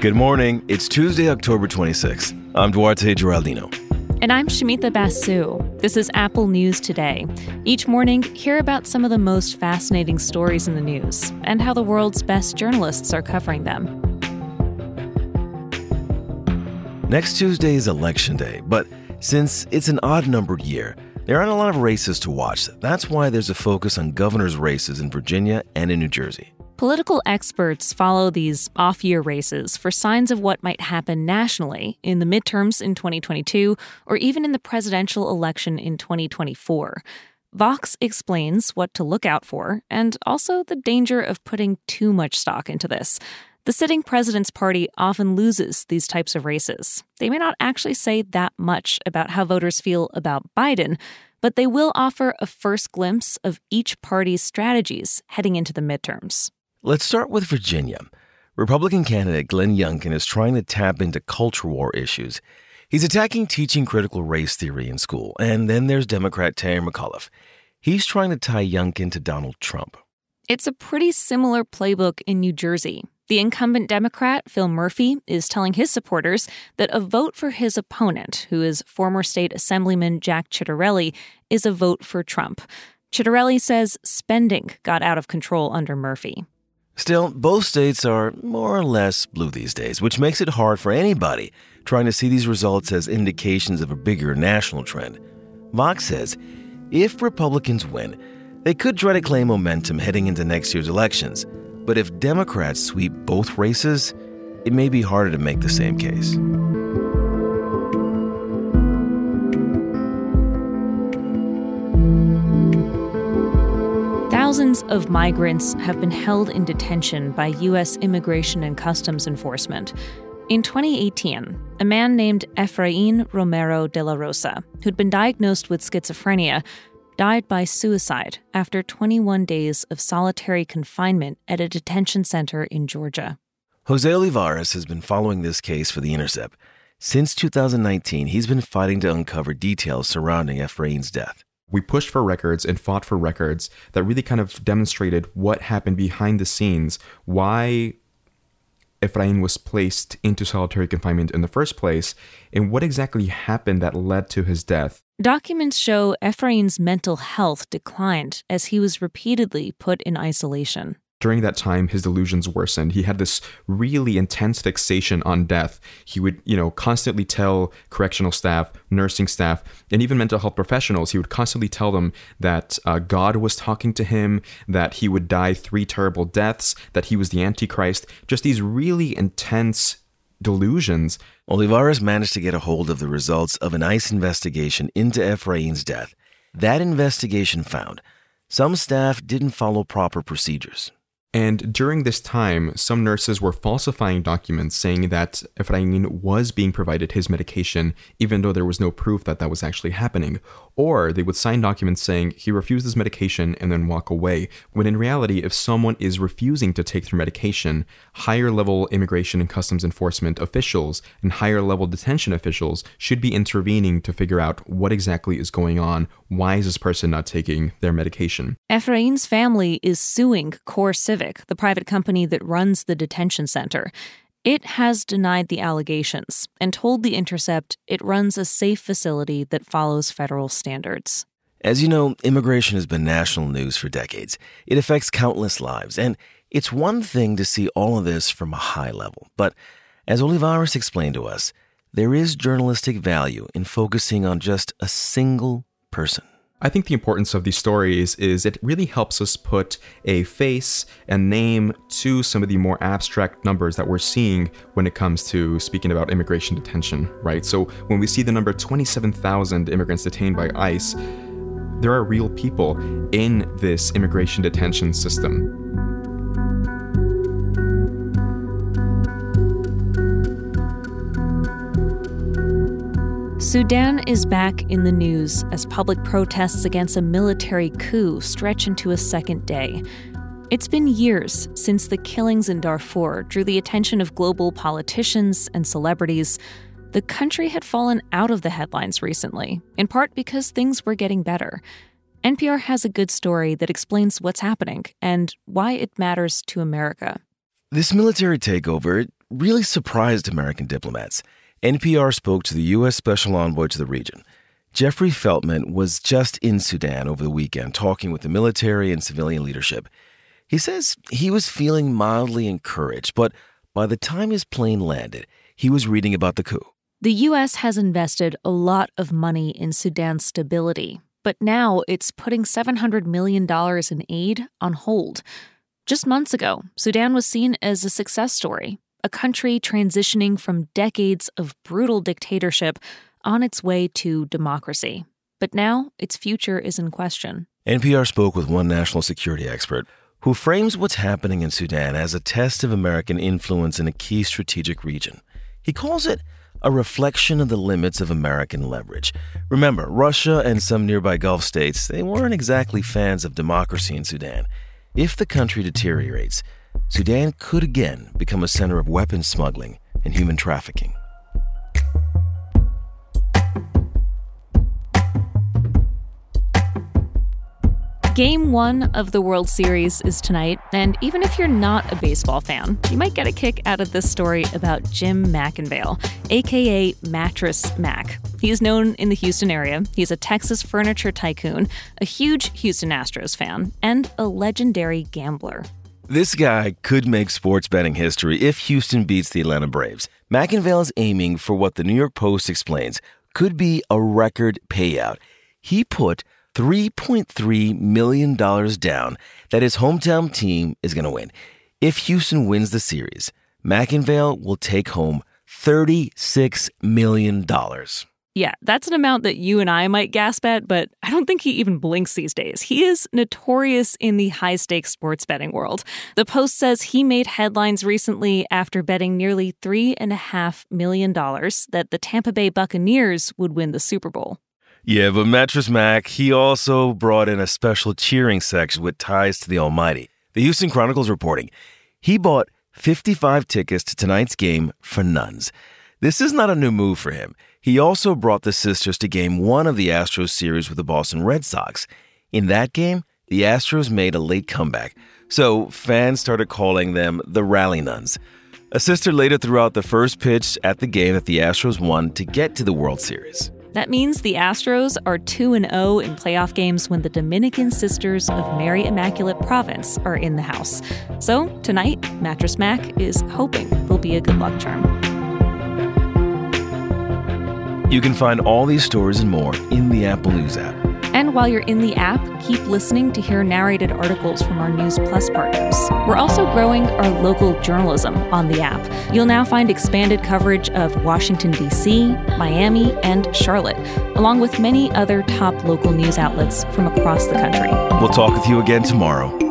Good morning. It's Tuesday, October 26th. I'm Duarte Geraldino. And I'm Shamita Basu. This is Apple News Today. Each morning, hear about some of the most fascinating stories in the news and how the world's best journalists are covering them. Next Tuesday is Election Day, but since it's an odd numbered year, there aren't a lot of races to watch. That's why there's a focus on governor's races in Virginia and in New Jersey. Political experts follow these off year races for signs of what might happen nationally in the midterms in 2022 or even in the presidential election in 2024. Vox explains what to look out for and also the danger of putting too much stock into this. The sitting president's party often loses these types of races. They may not actually say that much about how voters feel about Biden, but they will offer a first glimpse of each party's strategies heading into the midterms. Let's start with Virginia. Republican candidate Glenn Youngkin is trying to tap into culture war issues. He's attacking teaching critical race theory in school. And then there's Democrat Terry McAuliffe. He's trying to tie Youngkin to Donald Trump. It's a pretty similar playbook in New Jersey. The incumbent Democrat, Phil Murphy, is telling his supporters that a vote for his opponent, who is former state assemblyman Jack Ciattarelli, is a vote for Trump. Ciattarelli says spending got out of control under Murphy. Still, both states are more or less blue these days, which makes it hard for anybody trying to see these results as indications of a bigger national trend. Vox says if Republicans win, they could try to claim momentum heading into next year's elections. But if Democrats sweep both races, it may be harder to make the same case. Thousands of migrants have been held in detention by U.S. Immigration and Customs Enforcement. In 2018, a man named Efrain Romero de la Rosa, who'd been diagnosed with schizophrenia, died by suicide after 21 days of solitary confinement at a detention center in Georgia. Jose Olivares has been following this case for The Intercept. Since 2019, he's been fighting to uncover details surrounding Efrain's death we pushed for records and fought for records that really kind of demonstrated what happened behind the scenes, why Efrain was placed into solitary confinement in the first place, and what exactly happened that led to his death. Documents show Efrain's mental health declined as he was repeatedly put in isolation during that time his delusions worsened. He had this really intense fixation on death. He would you know constantly tell correctional staff nursing staff and even mental health professionals he would constantly tell them that uh, god was talking to him that he would die three terrible deaths that he was the antichrist. Just these really intense delusions. Olivares managed to get a hold of the results of an ice investigation into efrain's death. That investigation found some staff didn't follow proper procedures and during this time, some nurses were falsifying documents saying that Efrain was being provided his medication, even though there was no proof that that was actually happening. Or they would sign documents saying he refused his medication and then walk away, when in reality, if someone is refusing to take their medication, higher level immigration and customs enforcement officials and higher level detention officials should be intervening to figure out what exactly is going on. Why is this person not taking their medication? Efrain's family is suing Core Civic, the private company that runs the detention center. It has denied the allegations and told The Intercept it runs a safe facility that follows federal standards. As you know, immigration has been national news for decades. It affects countless lives, and it's one thing to see all of this from a high level. But as Olivares explained to us, there is journalistic value in focusing on just a single person. I think the importance of these stories is it really helps us put a face and name to some of the more abstract numbers that we're seeing when it comes to speaking about immigration detention, right? So when we see the number 27,000 immigrants detained by ICE, there are real people in this immigration detention system. Sudan is back in the news as public protests against a military coup stretch into a second day. It's been years since the killings in Darfur drew the attention of global politicians and celebrities. The country had fallen out of the headlines recently, in part because things were getting better. NPR has a good story that explains what's happening and why it matters to America. This military takeover really surprised American diplomats. NPR spoke to the U.S. Special Envoy to the region. Jeffrey Feltman was just in Sudan over the weekend talking with the military and civilian leadership. He says he was feeling mildly encouraged, but by the time his plane landed, he was reading about the coup. The U.S. has invested a lot of money in Sudan's stability, but now it's putting $700 million in aid on hold. Just months ago, Sudan was seen as a success story, a country transitioning from decades of brutal dictatorship on its way to democracy. But now its future is in question. NPR spoke with one national security expert who frames what's happening in Sudan as a test of American influence in a key strategic region. He calls it a reflection of the limits of American leverage. Remember, Russia and some nearby Gulf states, they weren't exactly fans of democracy in Sudan. If the country deteriorates, Sudan could again become a center of weapons smuggling and human trafficking. Game one of the World Series is tonight, and even if you're not a baseball fan, you might get a kick out of this story about Jim McIngvale, aka Mattress Mack. He's known in the Houston area. He's a Texas furniture tycoon, a huge Houston Astros fan, and a legendary gambler. This guy could make sports betting history if Houston beats the Atlanta Braves. McIngvale is aiming for what the New York Post explains could be a record payout. He put $3.3 million down that his hometown team is going to win. If Houston wins the series, McIngvale will take home $36 million. Yeah, that's an amount that you and I might gasp at, but I don't think he even blinks these days. He is notorious in the high stakes sports betting world. The Post says he made headlines recently after betting nearly $3.5 million that the Tampa Bay Buccaneers would win the Super Bowl. Yeah, but Mattress Mack, he also brought in a special cheering section with ties to the Almighty. The Houston Chronicles reporting he bought 55 tickets to tonight's game for nuns. This is not a new move for him. He also brought the sisters to game one of the Astros series with the Boston Red Sox. In that game, the Astros made a late comeback, so fans started calling them the Rally Nuns. A sister later threw out the first pitch at the game that the Astros won to get to the World Series. That means the Astros are 2 0 in playoff games when the Dominican Sisters of Mary Immaculate Province are in the house. So, tonight, Mattress Mack is hoping will be a good luck charm. You can find all these stories and more in the Apple News app. And while you're in the app, keep listening to hear narrated articles from our News Plus partners. We're also growing our local journalism on the app. You'll now find expanded coverage of Washington, D.C., Miami, and Charlotte, along with many other top local news outlets from across the country. We'll talk with you again tomorrow.